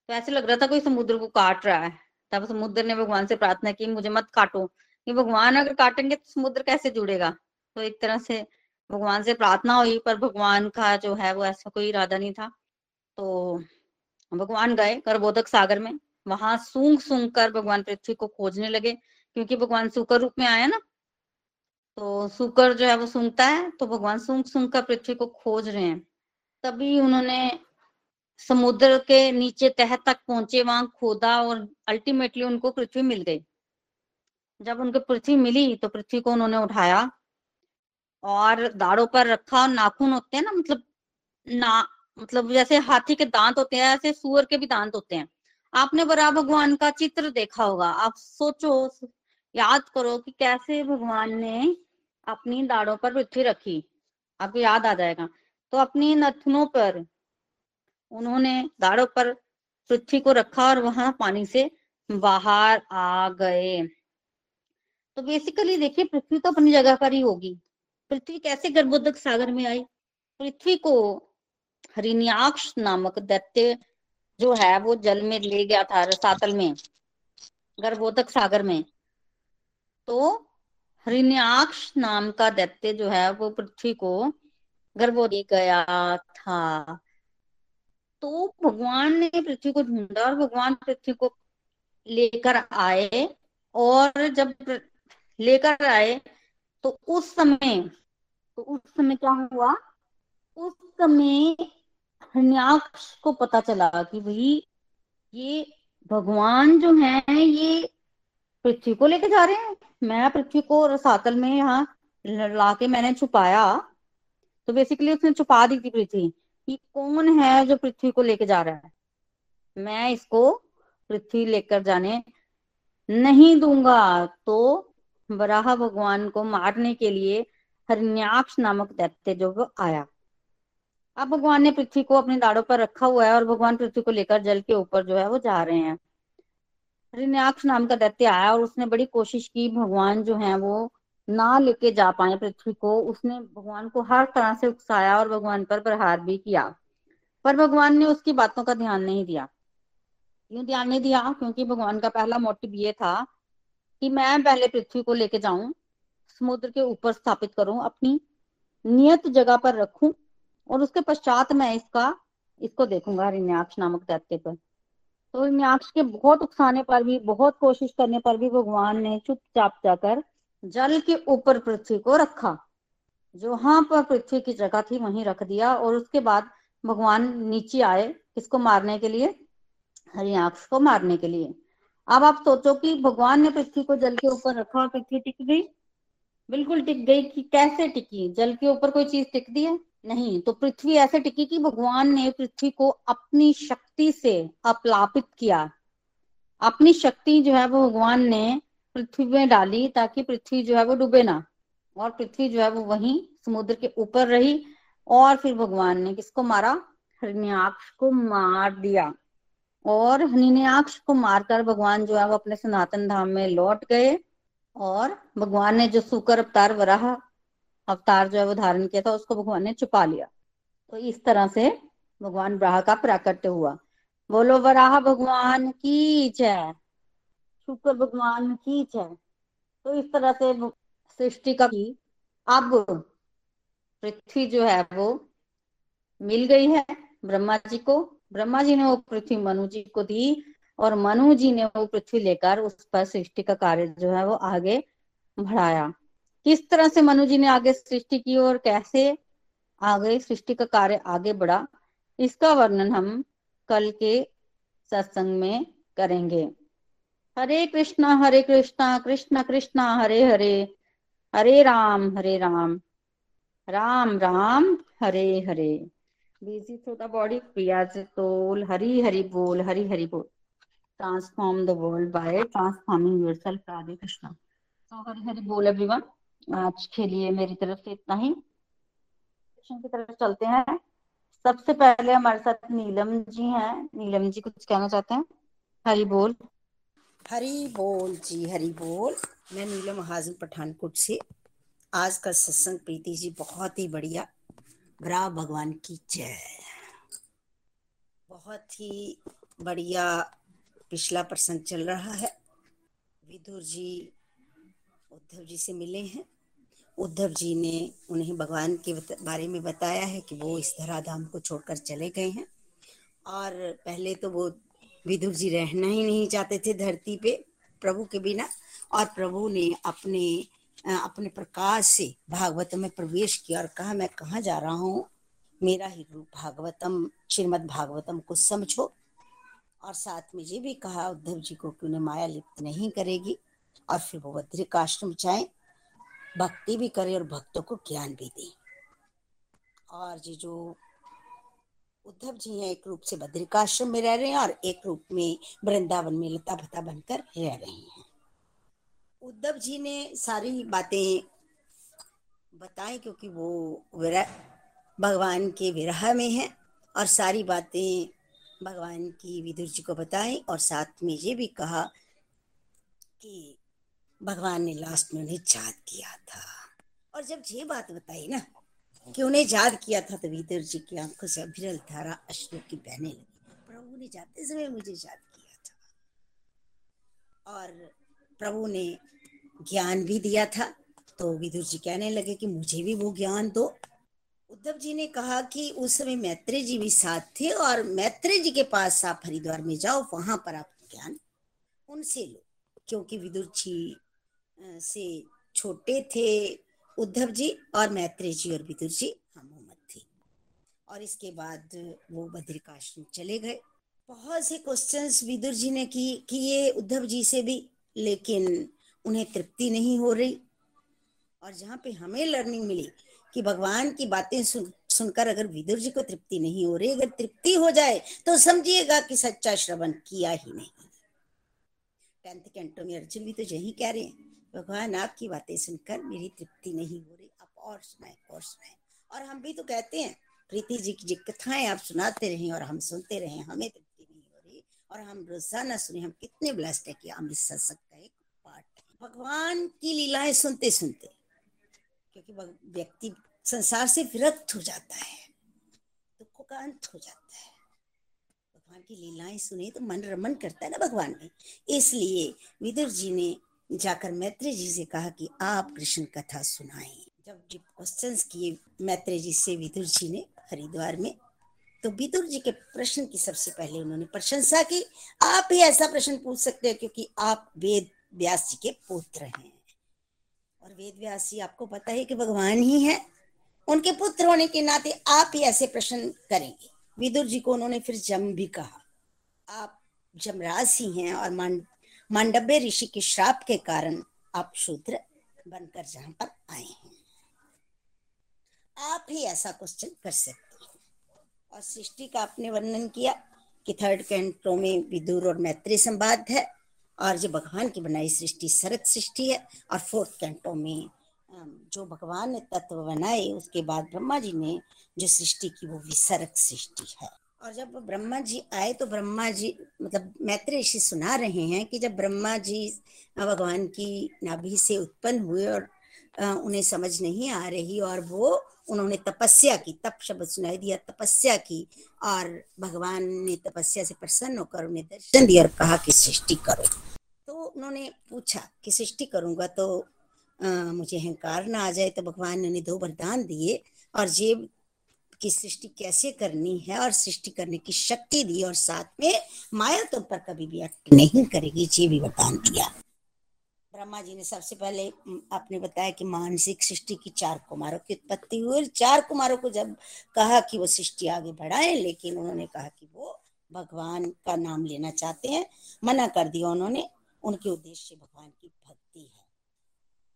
तो ऐसे लग रहा था कोई समुद्र को काट रहा है। तब समुद्र ने भगवान से प्रार्थना की, मुझे मत काटो। कि भगवान अगर काटेंगे तो समुद्र कैसे जुड़ेगा? तो एक तरह से भगवान से प्रार्थना हुई, पर भगवान का जो है वो ऐसा कोई इरादा नहीं था। तो भगवान गए करबोधक सागर में। वहाँ सूंघ सूंघ कर भगवान पृथ्वी को खोजने लगे, क्योंकि भगवान सुकर रूप में आया ना। तो सुकर जो है वो सूंघता है तो भगवान सूंघ सूंघ कर पृथ्वी को खोज रहे हैं। तभी उन्होंने समुद्र के नीचे तह तक पहुँचे, वहाँ खोदा और अल्टीमेटली उनको पृथ्वी मिल गई। जब उनको पृथ्वी मिली तो पृथ्वी को उन्होंने उठाया और दाड़ों पर रखा और नाखून होते हैं ना मतलब ना मतलब जैसे हाथी के दांत होते हैं, ऐसे सुअर के भी दांत होते हैं। आपने बरा भगवान का चित्र देखा होगा। आप सोचो, याद करो कि कैसे भगवान ने अपनी दाड़ों पर पृथ्वी रखी। आपको याद आ जाएगा। तो अपनी नथनों पर उन्होंने दाड़ों पर पृथ्वी को रखा और वहाँ पानी से बाहर आ गए। तो बेसिकली देखिए, पृथ्वी तो अपनी जगह पर ही होगी। पृथ्वी कैसे गर्भोदक सागर में आई? पृथ्वी को हरिण्याक्ष नामक दैत्य जो है, वो जल में ले गया था, रसातल में, गर्भोदक सागर में। तो हरिण्याक्ष नाम का दैत्य जो है, वो पृथ्वी को गर्भोदी गया था। तो भगवान ने पृथ्वी को ढूंढा और भगवान पृथ्वी को लेकर आए और जब लेकर आए तो उस समय तो उस समय क्या हुआ? उस समय हन्याक्ष को पता चला कि भाई, ये भगवान जो है, ये पृथ्वी को लेके जा रहे हैं। मैं पृथ्वी को रसातल में यहाँ लाके मैंने छुपाया। तो बेसिकली उसने छुपा दी थी पृथ्वी। कि कौन है जो पृथ्वी को लेके जा रहा है? मैं इसको पृथ्वी लेकर जाने नहीं दूँगा। तो बराह भगवान को मारने के लिए हरिण्याक्ष नामक दैत्य जो आया। अब भगवान ने पृथ्वी को अपने दाड़ों पर रखा हुआ है और भगवान पृथ्वी को लेकर जल के ऊपर जो है वो जा रहे हैं। हरिण्याक्ष नाम का दैत्य आया और उसने बड़ी कोशिश की। भगवान जो है वो ना लेके जा पाए पृथ्वी को, उसने भगवान को हर तरह से उकसाया और भगवान पर प्रहार भी किया। पर भगवान ने उसकी बातों का ध्यान नहीं दिया। क्यों ध्यान नहीं दिया? क्योंकि भगवान का पहला मोटिव ये था कि मैं पहले पृथ्वी को लेके जाऊँ, समुद्र के ऊपर स्थापित करूँ, अपनी नियत जगह पर रखूँ और उसके पश्चात मैं इसका, इसको देखूँगा हरिण्याक्ष नामक दैत्य पर। तो हरिण्याक्ष के बहुत उकसाने पर भी, बहुत कोशिश करने पर भी भगवान ने चुपचाप जाकर जल के ऊपर पृथ्वी को रखा। जहाँ पर पृथ्वी की जगह थी, वहीं रख दिया और उसके बाद भगवान नीचे आए किसको मारने के लिए? हरियाक्ष को मारने के लिए। अब आप सोचो कि भगवान ने पृथ्वी को जल के ऊपर रखा और पृथ्वी टिक गई। बिल्कुल टिक गई कि कैसे टिकी? जल के ऊपर कोई चीज़ टिक दी है? नहीं तो पृथ्वी ऐसे टिकी कि भगवान ने पृथ्वी को अपनी शक्ति से अपलापित किया। अपनी शक्ति जो है वो भगवान ने पृथ्वी में डाली ताकि पृथ्वी जो है वो डूबे ना। और पृथ्वी जो है वो वहीं समुद्र के ऊपर रही और फिर भगवान ने किसको मारा? हरिण्याक्ष को मार दिया। और हरिण्याक्ष को मारकर भगवान जो है वो अपने सनातन धाम में लौट गए और भगवान ने जो सुकर अवतार, वराह अवतार जो है वो धारण किया था, उसको भगवान ने छुपा लिया। तो इस तरह से भगवान ब्राह का प्राकट्य हुआ। बोलो, वराह भगवान की जय। शुक्र भगवान की जय तो इस तरह से सृष्टि का की अब पृथ्वी जो है वो मिल गई है ब्रह्मा जी को। ब्रह्मा जी ने वो पृथ्वी मनु जी को दी और मनु जी ने वो पृथ्वी लेकर उस पर सृष्टि का कार्य जो है वो आगे बढ़ाया। किस तरह से मनु जी ने आगे सृष्टि की और कैसे आगे सृष्टि का कार्य आगे बढ़ा, इसका वर्णन हम कल के सत्संग में करेंगे। Hare Krishna Hare Krishna Krishna Krishna, Hare Hare. Hare Ram Hare Ram. Ram Ram, Hare Hare. Busy through the body प्रिया टोल हरी हरि बोल, हरी हरि बोल। Transform the world by transforming your Radhe Krishna. तो हरी हरि बोल एवरीवन आज के लिए मेरी तरफ़ से इतना ही। क्वेश्चन की तरफ़ चलते हैं। सबसे पहले हमारे साथ नीलम जी हैं। नीलम जी कुछ कहना चाहते हैं? हरी बोल। हरी बोल जी, हरी बोल। मैं नीलम हाजिर पठानकोट से। आज का सत्संग प्रीति जी बहुत ही बढ़िया। ब्रा भगवान की जय। बहुत ही बढ़िया पिछला प्रसंग चल रहा है। विदुर जी, उद्धव जी से मिले हैं। उद्धव जी ने उन्हें भगवान के बारे में बताया है कि वो इस धराधाम को छोड़कर चले गए हैं। और पहले तो वो विदुर जी रहना ही नहीं चाहते थे धरती पे प्रभु के बिना। और प्रभु ने अपने अपने प्रकाश से भागवत में प्रवेश किया और कहा, मैं कहाँ जा रहा हूँ? मेरा ही रूप भागवतम, श्रीमद भागवतम को समझो। और साथ में ये भी कहा, उद्धव जी को कि उन्हें माया लिप्त नहीं करेगी? और फिर वो बद्रिकाश्रम जाए, भक्ति भी करे और भक्तों को ज्ञान भी दे। और ये जो उद्धव जी हैं, एक रूप से बद्रिकाश्रम में रह रहे हैं और एक रूप में वृंदावन में लता भता बनकर रह रहे हैं। उद्धव जी ने सारी बातें बताई क्योंकि वो विरह, भगवान के विरह में है और सारी बातें भगवान की विदुर जी को बताई और साथ में ये भी कहा कि भगवान ने लास्ट में उन्हें याद किया था। और जब ये बात बताई ना कि उन्हें याद किया था तो विदुर जी की आँखों से अभिरल धारा अश्रु की बहने लगी। प्रभु ने जाते समय मुझे याद किया था। और प्रभु ने ज्ञान भी दिया था तो विदुर जी कहने लगे कि मुझे भी वो ज्ञान दो। उद्धव जी ने कहा कि उस समय मैत्री जी भी साथ थे और मैत्री जी के पास आप हरिद्वार में जाओ, वहाँ पर आप ज्ञान उनसे लो। क्योंकि विदुर जी से छोटे थे उद्धव जी और मैत्री जी और विदुर जी, हम मोहम्मद थे। और इसके बाद वो बद्रिकाश्रम चले गए। बहुत से क्वेश्चंस विदुर जी ने की किए उद्धव जी से भी, लेकिन उन्हें तृप्ति नहीं हो रही। और जहाँ पे हमें लर्निंग मिली कि भगवान की बातें सुन, सुनकर अगर विदुर जी को तृप्ति नहीं हो रही, अगर तृप्ति हो जाए तो समझिएगा कि सच्चा श्रवण किया ही नहीं। टेंथ कैंटो में अर्जुन भी तो यही कह रहे हैं। भगवान, आपकी बातें सुनकर मेरी तृप्ति नहीं हो रही। आप और सुनाए और सुनाए। और हम भी तो कहते हैं, प्रीति जी की कथाएँ आप सुनाते रहे और हम सुनते रहे, हमें तृप्ति नहीं हो रही। और हम रोज़ाना सुने, हम कितने ब्लस्ट है कि इस सत्संग का एक पार्ट भगवान की लीलाएँ सुनते सुनते, क्योंकि व्यक्ति संसार से विरक्त हो जाता है, दुखों का अंत हो जाता है। भगवान की लीलाएँ सुने तो मन रमन करता है ना भगवान में। इसलिए विदुर जी ने जाकर मैत्री जी से कहा कि आप कृष्ण कथा सुनाएँ। जब जी क्वेश्चंस किए मैत्री जी से, विदुर जी ने हरिद्वार में तो विदुर जी के प्रश्न की सबसे पहले उन्होंने प्रशंसा की। आप ही ऐसा प्रश्न पूछ सकते हैं क्योंकि आप वेद व्यास जी के पुत्र हैं। और वेद व्यास जी आपको पता है कि भगवान ही है। उनके पुत्र होने के नाते आप ही ऐसे प्रश्न करेंगे। विदुर जी को उन्होंने फिर जम भी कहा। आप जमराज ही हैं और मांडव्य ऋषि के श्राप के कारण आप शूद्र बनकर जहाँ पर आए हैं। आप ही ऐसा क्वेश्चन कर सकते हैं। और सृष्टि का आपने वर्णन किया कि थर्ड कैंटो में विदुर और मैत्री संवाद है और जो भगवान की बनाई सृष्टि सरत सृष्टि है और फोर्थ कैंटो में जो भगवान ने तत्व बनाए, उसके बाद ब्रह्मा जी ने जो सृष्टि की वो विसर्ग सृष्टि है। और जब ब्रह्मा जी आए तो ब्रह्मा जी मतलब मैत्री ऋषि सुना रहे हैं कि जब ब्रह्मा जी भगवान की नाभि से उत्पन्न हुए और उन्हें समझ नहीं आ रही और वो उन्होंने तपस्या की तप शब्द सुनाई दिया तपस्या की और भगवान ने तपस्या से प्रसन्न होकर उन्हें दर्शन दिया और कहा कि सृष्टि करो। तो उन्होंने पूछा कि सृष्टि करूँगा तो आ, मुझे अहंकार ना आ जाए तो भगवान ने उन्हें दो वरदान दिए और जेब की सृष्टि कैसे करनी है और सृष्टि करने की शक्ति दी और साथ में माया तुम पर कभी भी अट नहीं करेगी, ये भी वरदान दिया। ब्रह्मा जी ने सबसे पहले आपने बताया कि मानसिक सृष्टि की चार कुमारों की उत्पत्ति हुई चार कुमारों को जब कहा कि वो सृष्टि आगे बढ़ाए, लेकिन उन्होंने कहा कि वो भगवान का नाम लेना चाहते हैं, मना कर दिया उन्होंने, उनके उद्देश्य भगवान की भक्ति है।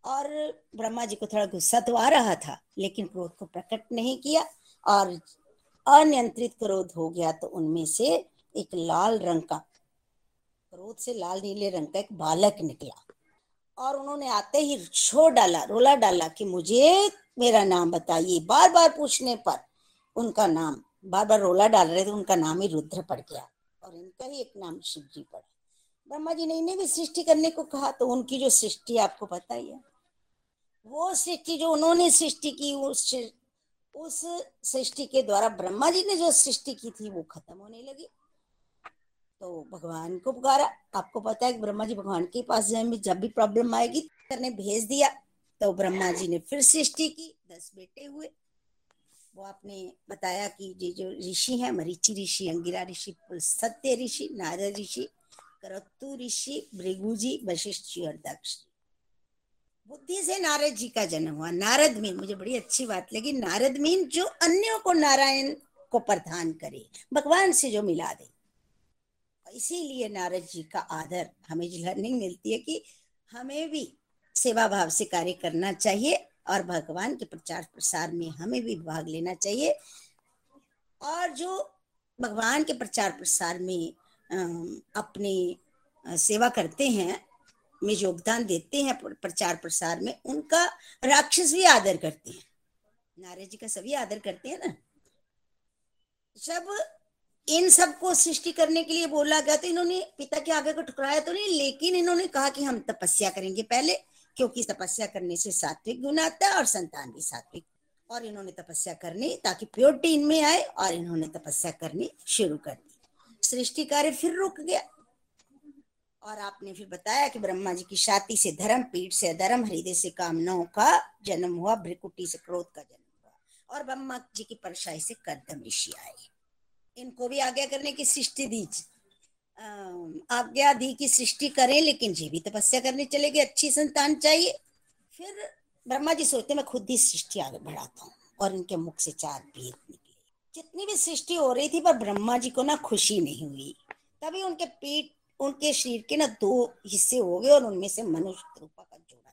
और ब्रह्मा जी को थोड़ा गुस्सा तो आ रहा था, लेकिन क्रोध को प्रकट नहीं किया। और अनियंत्रित क्रोध हो गया तो उनमें से एक लाल रंग का, क्रोध से लाल नीले रंग का एक बालक निकला। और उन्होंने आते ही छोड़ डाला, रोला डाला कि मुझे मेरा नाम बताइए। बार बार पूछने पर उनका नाम बार बार रोला डाल रहे थे, उनका नाम ही रुद्र पड़ गया और इनका ही एक नाम शिव जी पड़ा। ब्रह्मा जी ने इन्हें भी सृष्टि करने को कहा तो उनकी जो सृष्टि आपको पता ही है, वो सृष्टि जो उन्होंने सृष्टि की, उस उस सृष्टि के द्वारा ब्रह्मा जी ने जो सृष्टि की थी, वो खत्म होने लगी। तो भगवान को पुकारा। आपको पता है कि ब्रह्मा जी भगवान के पास जाए जब भी प्रॉब्लम आएगी करने भेज दिया। तो ब्रह्मा जी ने फिर सृष्टि की, दस बेटे हुए। वो आपने बताया कि ये जो ऋषि हैं, मरीचि ऋषि, अंगिरा ऋषि सत्य ऋषि, नारद ऋषि करतु ऋषि भृगु जी वशिष्ठ जी और दक्ष। बुद्धि से नारद जी का जन्म हुआ। नारद मीन मुझे बड़ी अच्छी बात लगी। नारद मीन जो अन्यों को नारायण को प्रधान करे, भगवान से जो मिला दे। इसीलिए नारद जी का आदर हमें लर्निंग मिलती है कि हमें भी सेवा भाव से कार्य करना चाहिए और भगवान के प्रचार प्रसार में हमें भी भाग लेना चाहिए। और जो भगवान के प्रचार प्रसार में अपनी सेवा करते हैं में योगदान देते हैं प्रचार प्रसार में, उनका राक्षस भी आदर करते हैं। नारद जी का सभी आदर करते हैं ना। जब इन सबको सृष्टि करने के लिए बोला गया तो इन्होंने, पिता के आगे को ठुकराया तो नहीं, लेकिन इन्होंने कहा कि हम तपस्या करेंगे पहले, क्योंकि तपस्या करने से सात्विक गुण आता है और संतान भी सात्विक। और इन्होंने तपस्या करनी, ताकि प्योरिटी इनमें आए और इन्होंने तपस्या करनी शुरू कर दी। सृष्टि कार्य फिर रुक गया। और आपने फिर बताया कि ब्रह्मा जी की छाती से धर्म पीठ से धर्म हृदय से कामनाओं का जन्म हुआ, भ्रिकुटी से क्रोध का जन्म हुआ। और ब्रह्मा जी की परछाई से कर्दम ऋषि आए। इनको भी आज्ञा करने की सृष्टि दी आज्ञा दी की सृष्टि करें, लेकिन जी भी तपस्या करने चले गए। अच्छी संतान चाहिए। फिर ब्रह्मा जी सोचते, मैं खुद ही सृष्टि आगे बढ़ाता हूँ और इनके मुख से चार भेद निकले। जितनी भी सृष्टि हो रही थी, पर ब्रह्मा जी को ना खुशी नहीं हुई। तभी उनके पीठ उनके शरीर के ना दो हिस्से हो गए और उनमें से मनुष्य रूपा का जोड़ा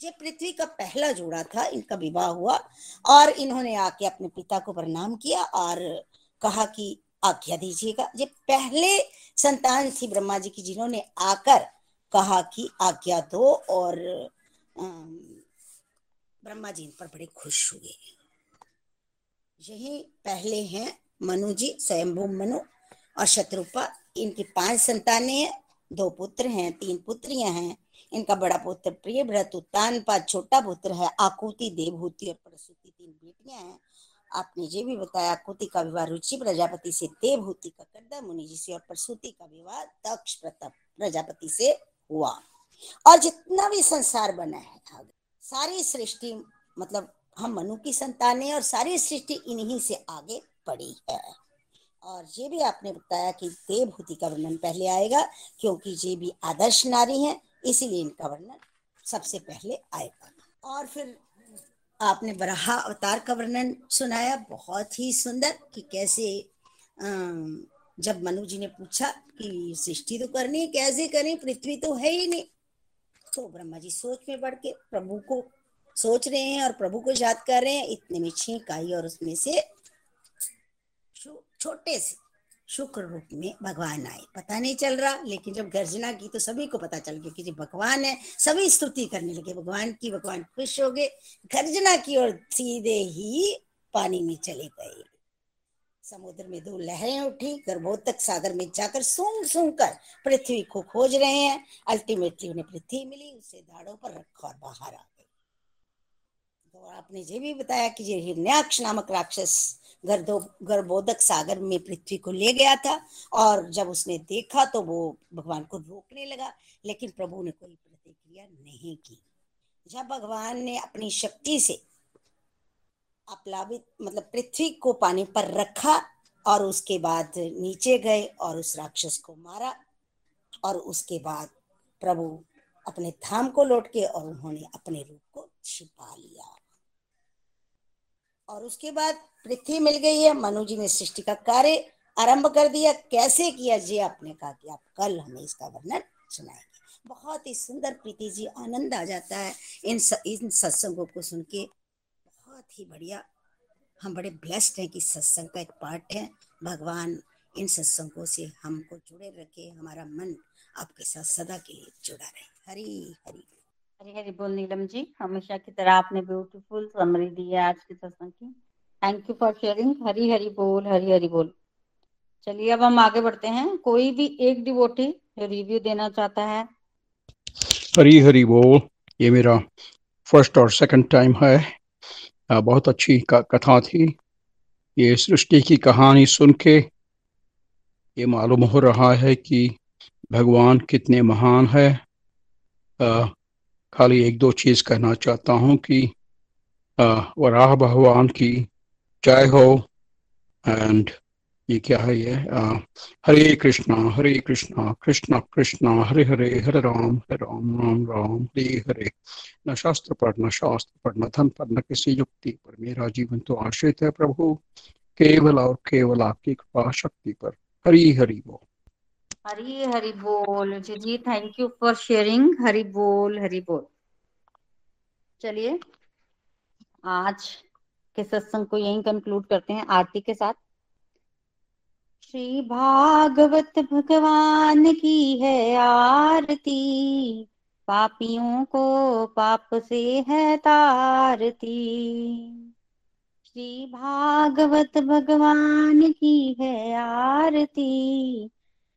ये पृथ्वी का पहला जोड़ा था, इनका विवाह हुआ और इन्होंने आके अपने पिता को प्रणाम किया और कहा कि आज्ञा दीजिएगा। ये पहले संतान थी ब्रह्मा जी की, जिन्होंने आकर कहा कि आज्ञा दो और ब्रह्मा जी इन पर बड़े खुश हुए। यही पहले हैं मनु जी, स्वयंभू मनु और शत्रुपा। इनकी पाँच संतानें दो पुत्र हैं, तीन पुत्रियाँ हैं। इनका बड़ा पुत्र प्रिय व्रत उत्तान पा छोटा पुत्र है, आकुति देवभूति और प्रसूति, तीन बेटियाँ हैं। आपने ये भी बताया, आकुति का विवाह रुचि, प्रजापति से देवभूति का करदा, मुनि जी से और प्रसूति का विवाह दक्ष प्रताप, प्रजापति से हुआ। और जितना भी संसार बना है सारी सृष्टि मतलब हम मनु की संतान है और सारी सृष्टि इन्हीं से आगे बढ़ी है। और ये भी आपने बताया कि देवभूति का वर्णन पहले आएगा, क्योंकि ये भी आदर्श नारी हैं, इसीलिए इनका वर्णन सबसे पहले आएगा। और फिर आपने बराहा अवतार का वर्णन सुनाया, बहुत ही सुंदर कि कैसे जब मनु जी ने पूछा कि सृष्टि तो करनी है, कैसे करें, पृथ्वी तो है ही नहीं तो ब्रह्मा जी सोच में बढ़ के प्रभु को सोच रहे हैं और प्रभु को याद कर रहे हैं, इतने में छींक आई और उसमें से छोटे से शुक्र रूप में भगवान आए। पता नहीं चल रहा, लेकिन जब गर्जना की तो सभी को पता चल गया कि जी भगवान है। सभी स्तुति करने लगे। भगवान की, भगवान खुश हो गए। गर्जना की और सीधे ही पानी में चले गए। समुद्र में दो लहरें उठी गर्भोतक सागर में जाकर सूंघ सूंघ कर पृथ्वी को खोज रहे हैं। अल्टीमेटली उन्हें पृथ्वी मिली, उसे दाड़ों पर रखा और बाहर आ गए। तो आपने ये भी बताया कि ये हिरण्याक्ष नामक राक्षस गर्दो, गर्भोदक सागर में पृथ्वी को ले गया था और जब उसने देखा तो वो भगवान को रोकने लगा, लेकिन प्रभु ने कोई प्रतिक्रिया नहीं की। जब भगवान ने अपनी शक्ति से अपलावित मतलब पृथ्वी को पानी पर रखा और उसके बाद नीचे गए और उस राक्षस को मारा और उसके बाद प्रभु अपने धाम को लौट के और उन्होंने अपने रूप को छिपा लिया। और उसके बाद पृथ्वी मिल गई है मनु जी ने सृष्टि का कार्य आरंभ कर दिया। कैसे किया जी आपने कहा कि आप कल हमें इसका वर्णन सुनाएँगे। बहुत ही सुंदर प्रीति जी आनंद आ जाता है इन स, इन सत्संगों को सुन के। बहुत ही बढ़िया। हम बड़े ब्लेस्ड हैं कि सत्संग का एक पार्ट है। भगवान इन सत्संगों से हमको जुड़े रखे हमारा मन आपके साथ सदा के लिए जुड़ा रहे। हरी हरी। हरी हरी बोल नीलम जी। हमेशा की तरह आपने ब्यूटीफुल समरी दी है आज के सत्संग की। Thank you for sharing Hari Hari बोल, हरी हरी बोल। चलिए अब हम आगे बढ़ते हैं। कोई भी एक डिवोटी रिव्यू देना चाहता है? हरी हरी बोल। ये मेरा फ़र्स्ट और सेकंड टाइम है। बहुत अच्छी कथा थी। ये सृष्टि की कहानी सुन के ये मालूम हो रहा है कि भगवान कितने महान है। खाली एक दो चीज़ कहना चाहता हूँ कि वराह भगवान की जय हो। एंड ये क्या है ये? हरे कृष्णा हरे कृष्णा कृष्णा कृष्णा, हरे हरे हरे राम हरे राम राम राम, हरे हरे। न शास्त्र पर, न शास्त्र पर, न धन पर, न किसी युक्ति पर। मेरा जीवन तो आश्रित है प्रभु। केवल और केवल आपकी कृपा शक्ति पर। हरी हरि बोल। हरी हरी बोल। जी जी thank you for sharing Hari बोल हरी बोल। चलिए, आज के सत्संग को यही कंक्लूड करते हैं आरती के साथ। श्री भागवत भगवान की है आरती। पापियों को पाप से है तारती। श्री भागवत भगवान की है आरती।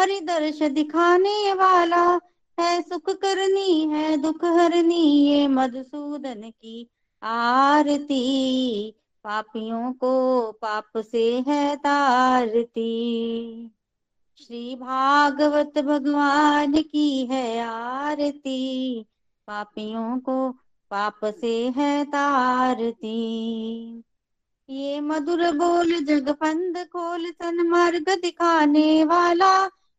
हरि दर्श दिखाने वाला है, सुख करनी है, दुख हरनी ये मधुसूदन की आरती। पापियों को पाप से है तारती। श्री भागवत भगवान की है आरती। पापियों को पाप से है तारती। ये मधुर बोल जगपंद खोल सन्मार्ग दिखाने वाला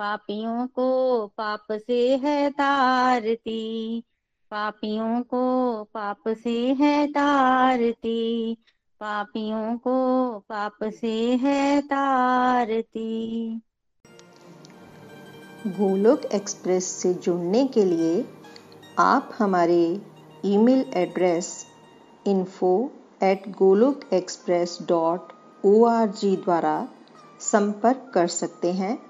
पापियों को पाप से है तारती। पापियों को पाप से है तारती। पापियों को पाप से है तारती। गोलोक एक्सप्रेस से जुड़ने के लिए आप हमारे email address info at Golok express dot O द्वारा संपर्क कर सकते हैं।